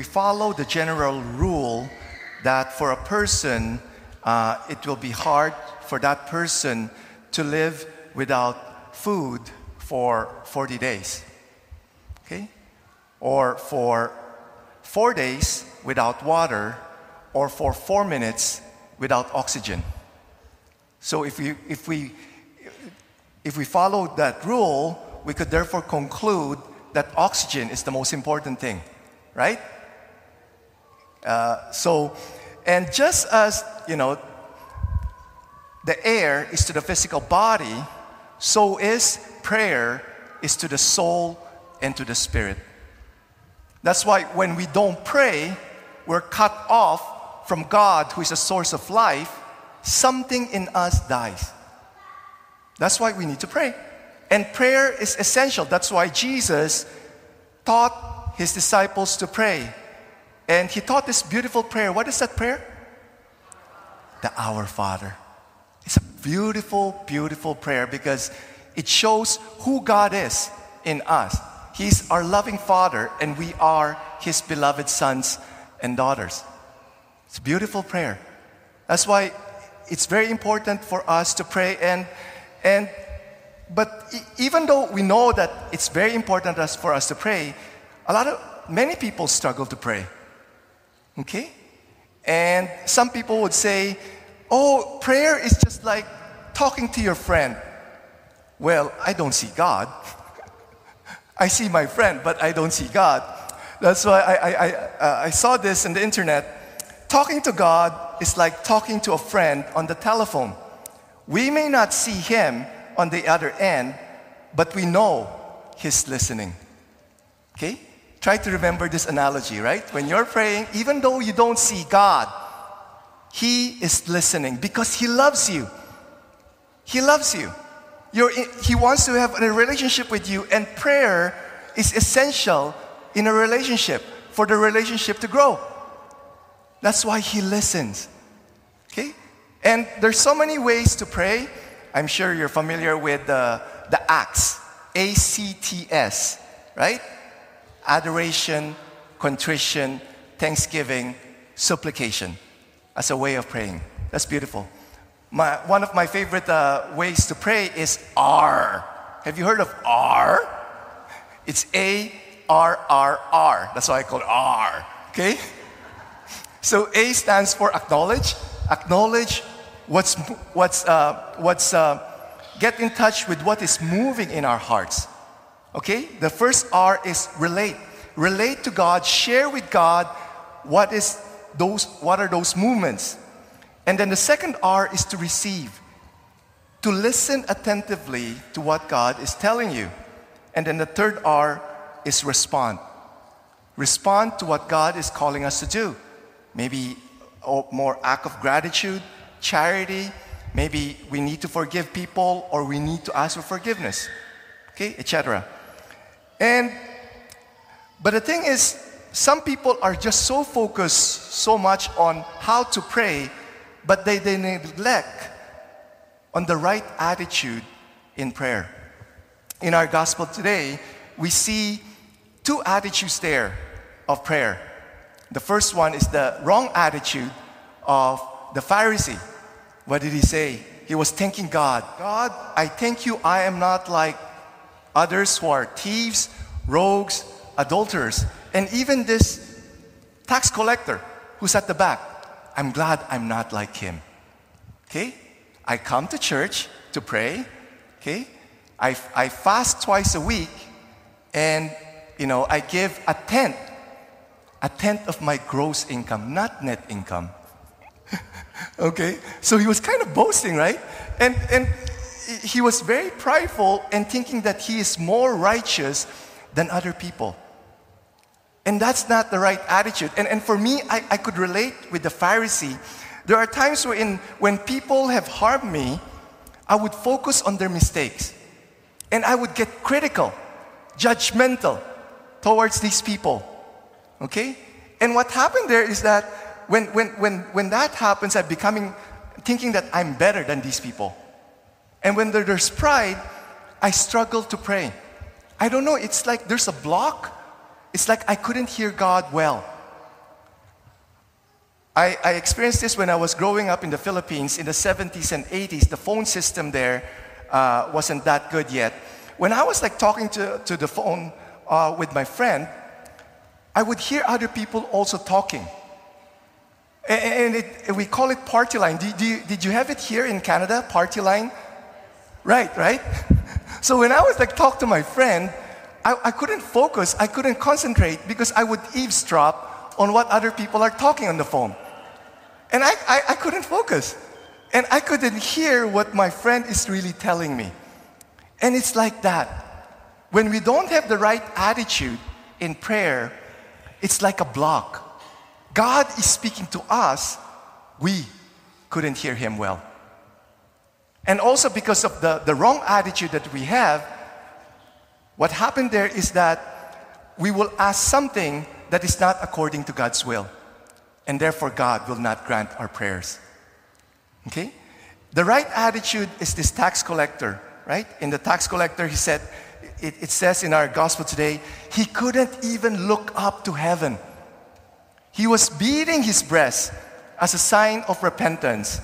We follow the general rule that for a person, uh, it will be hard for that person to live without food for 40 days. Okay? Or for four days without water, or for four minutes without oxygen. So if we, if we, if we follow that rule, we could therefore conclude that oxygen is the most important thing, right? Uh, so, and just as, you know, the air is to the physical body, so is prayer is to the soul and to the spirit. That's why when we don't pray, we're cut off from God, who is the source of life. Something in us dies. That's why we need to pray. And prayer is essential. That's why Jesus taught his disciples to pray. And he taught this beautiful prayer. What is that prayer? The Our Father. It's a beautiful, beautiful prayer because it shows who God is in us. He's our loving Father, and we are His beloved sons and daughters. It's a beautiful prayer. That's why it's very important for us to pray. And, and, but even though we know that it's very important for us to pray, a lot of, many people struggle to pray. Okay? And some people would say, oh, prayer is just like talking to your friend. Well, I don't see God. I see my friend, but I don't see God. That's why I, I, I, uh, I saw this in the internet. Talking to God is like talking to a friend on the telephone. We may not see Him on the other end, but we know He's listening. Okay? Try to remember this analogy, right? When you're praying, even though you don't see God, He is listening because He loves you. He loves you. In, he wants to have a relationship with you, and prayer is essential in a relationship for the relationship to grow. That's why He listens. Okay? And there's so many ways to pray. I'm sure you're familiar with the, the ACTS, A C T S, right? Adoration, contrition, thanksgiving, supplication as a way of praying. That's beautiful. My, one of my favorite uh, ways to pray is R. Have you heard of R? It's A R R R. That's why I call it R. Okay? So A stands for acknowledge. Acknowledge what's, what's, uh, what's, uh, get in touch with what is moving in our hearts. Okay? The first R is relate. Relate to God, share with God what is those, what are those movements and then the second R is to receive, to listen attentively to what God is telling you. And then the third R is respond. Respond to what God is calling us to do. Maybe oh, more act of gratitude, charity, maybe we need to forgive people or we need to ask for forgiveness. Okay, etc. And but the thing is some people are just so focused so much on how to pray but they, they neglect on the right attitude in prayer. In our gospel today, we see two attitudes there of prayer. The first one is the wrong attitude of the Pharisee. What did he say? He was thanking God God, I thank you, I am not like others who are thieves, rogues, adulterers, and even this tax collector who's at the back. I'm glad I'm not like him. Okay? I come to church to pray. Okay? I, I fast twice a week and, you know, I give a tenth, a tenth of my gross income, not net income. okay? So he was kind of boasting, right? And, and he was very prideful and thinking that he is more righteous than other people. And that's not the right attitude. And, and for me, I, I could relate with the Pharisee. There are times when, when people have harmed me, I would focus on their mistakes. And I would get critical, judgmental towards these people. Okay? And what happened there is that when, when, when, when that happens, I'm becoming thinking that I'm better than these people. And when there's pride, I struggle to pray. I don't know, it's like there's a block It's like I couldn't hear God well. I, I, experienced this when I was growing up in the Philippines in the 70s and 80s. The phone system there uh, wasn't that good yet. When I was like talking to, to the phone uh, with my friend, I would hear other people also talking. And, it, we call it party line. Did, did, did you have it here in Canada, party line? Right, right? So when I was like talk to my friend, I, I couldn't focus, I couldn't concentrate because I would eavesdrop on what other people are talking on the phone. And I, I, I couldn't focus. And I couldn't hear what my friend is really telling me. And it's like that. When we don't have the right attitude in prayer, it's like a block. God is speaking to us, we couldn't hear him well. And also because of the, the wrong attitude that we have, what happened there is that we will ask something that is not according to God's will. And therefore, God will not grant our prayers. Okay? The right attitude is this tax collector, right? In the tax collector, he said, it, it says in our gospel today, he couldn't even look up to heaven. He was beating his breast as a sign of repentance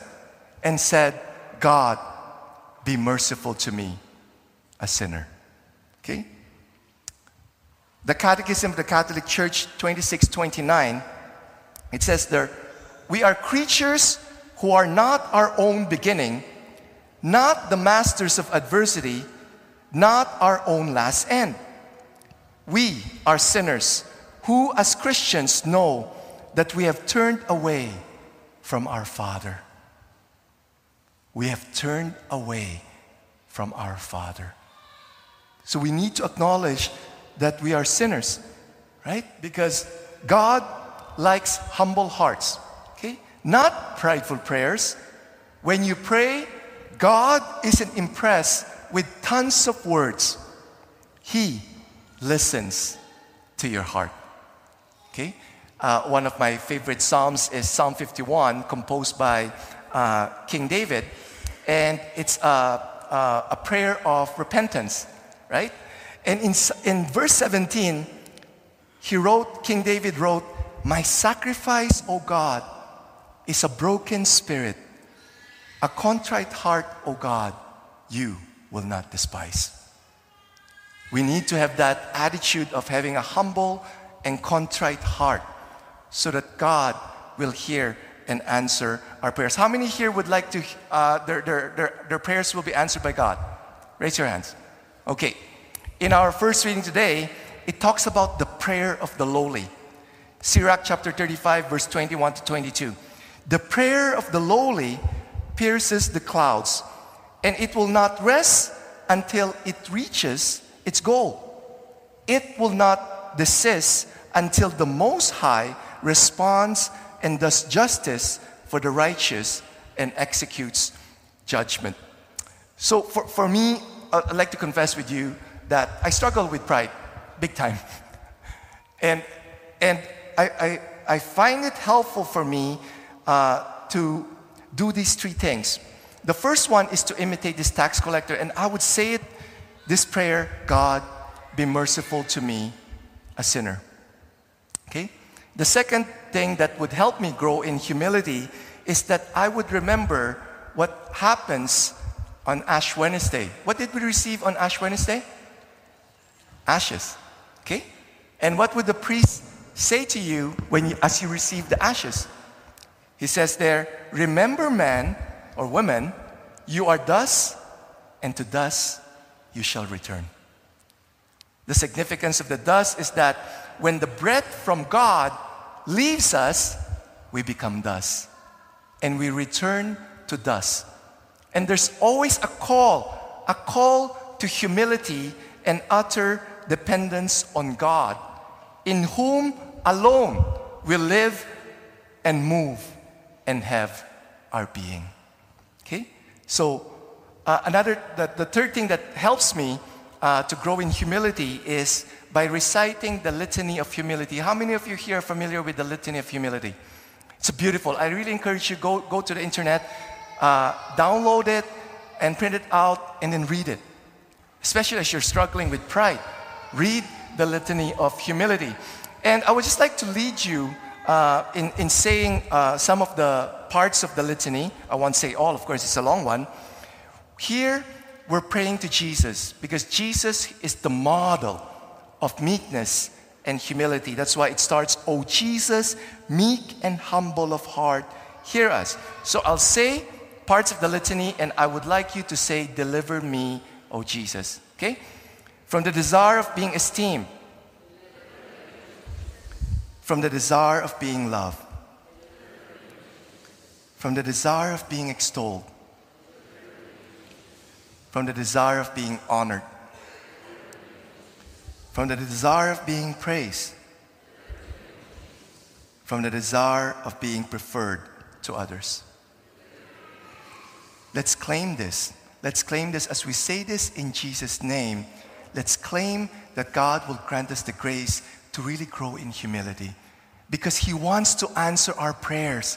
and said, God, be merciful to me, a sinner. Okay? The Catechism of the Catholic Church 2629, it says there, we are creatures who are not our own beginning, not the masters of adversity, not our own last end. We are sinners who, as Christians, know that we have turned away from our Father. We have turned away from our Father. So we need to acknowledge that we are sinners, right? Because God likes humble hearts, okay? Not prideful prayers. When you pray, God isn't impressed with tons of words. He listens to your heart. Okay? Uh, one of my favorite Psalms is Psalm 51, composed by uh, King David. And it's a, a, a, prayer of repentance, right? And in, in verse 17, he wrote, King David wrote, My sacrifice, O God, is a broken spirit, a contrite heart, O God, you will not despise. We need to have that attitude of having a humble and contrite heart so that God will hear and answer our prayers. How many here would like to, uh, their, their, their, their prayers will be answered by God? Raise your hands. Okay. In our first reading today, it talks about the prayer of the lowly. Sirach chapter 35, verse 21 to 22. The prayer of the lowly pierces the clouds, and it will not rest until it reaches its goal. It will not desist until the Most High responds and does justice for the righteous and executes judgment. So, for, for me, I'd like to confess with you that I struggle with pride big time. and and I, I, I, find it helpful for me uh, to do these three things. The first one is to imitate this tax collector, and I would say it this prayer God, be merciful to me, a sinner. Okay? The second thing that would help me grow in humility is that I would remember what happens on Ash Wednesday. What did we receive on Ash Wednesday? Ashes. Okay? And what would the priest say to you when you, as you receive the ashes? He says there, remember man or woman, you are dust, and to dust you shall return. The significance of the dust is that when the breath from God leaves us, we become dust. And we return to dust. And there's always a call, a call to humility and utter dependence on God, in whom alone we live and move and have our being. Okay? So, uh, another, the, the third thing that helps me uh, to grow in humility is by reciting the litany of humility. How many of you here are familiar with the litany of humility? It's beautiful. I really encourage you go go to the internet, uh, download it, and print it out, and then read it. Especially as you're struggling with pride, read the litany of humility. And I would just like to lead you uh, in, in saying uh, some of the parts of the litany. I won't say all, of course, it's a long one. Here, we're praying to Jesus because Jesus is the model of meekness and humility. That's why it starts, O Jesus, meek and humble of heart, hear us. So I'll say parts of the litany and I would like you to say, Deliver me, O Jesus. Okay? From the desire of being esteemed, from the desire of being loved, from the desire of being extolled, from the desire of being honored from the desire of being praised, from the desire of being preferred to others. Let's claim this. Let's claim this as we say this in Jesus' name. Let's claim that God will grant us the grace to really grow in humility because He wants to answer our prayers.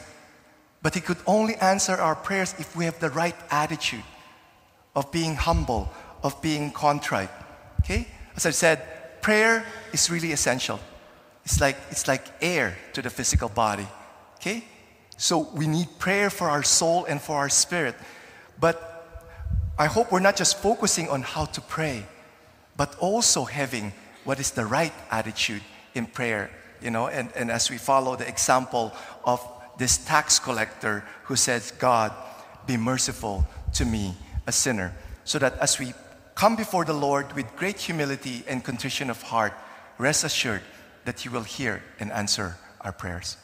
But He could only answer our prayers if we have the right attitude of being humble, of being contrite. Okay? As I said, prayer is really essential. It's like, it's like air to the physical body. Okay? So we need prayer for our soul and for our spirit. But I hope we're not just focusing on how to pray, but also having what is the right attitude in prayer. You know, and, and as we follow the example of this tax collector who says, God, be merciful to me, a sinner. So that as we come before the Lord with great humility and contrition of heart, rest assured that He will hear and answer our prayers.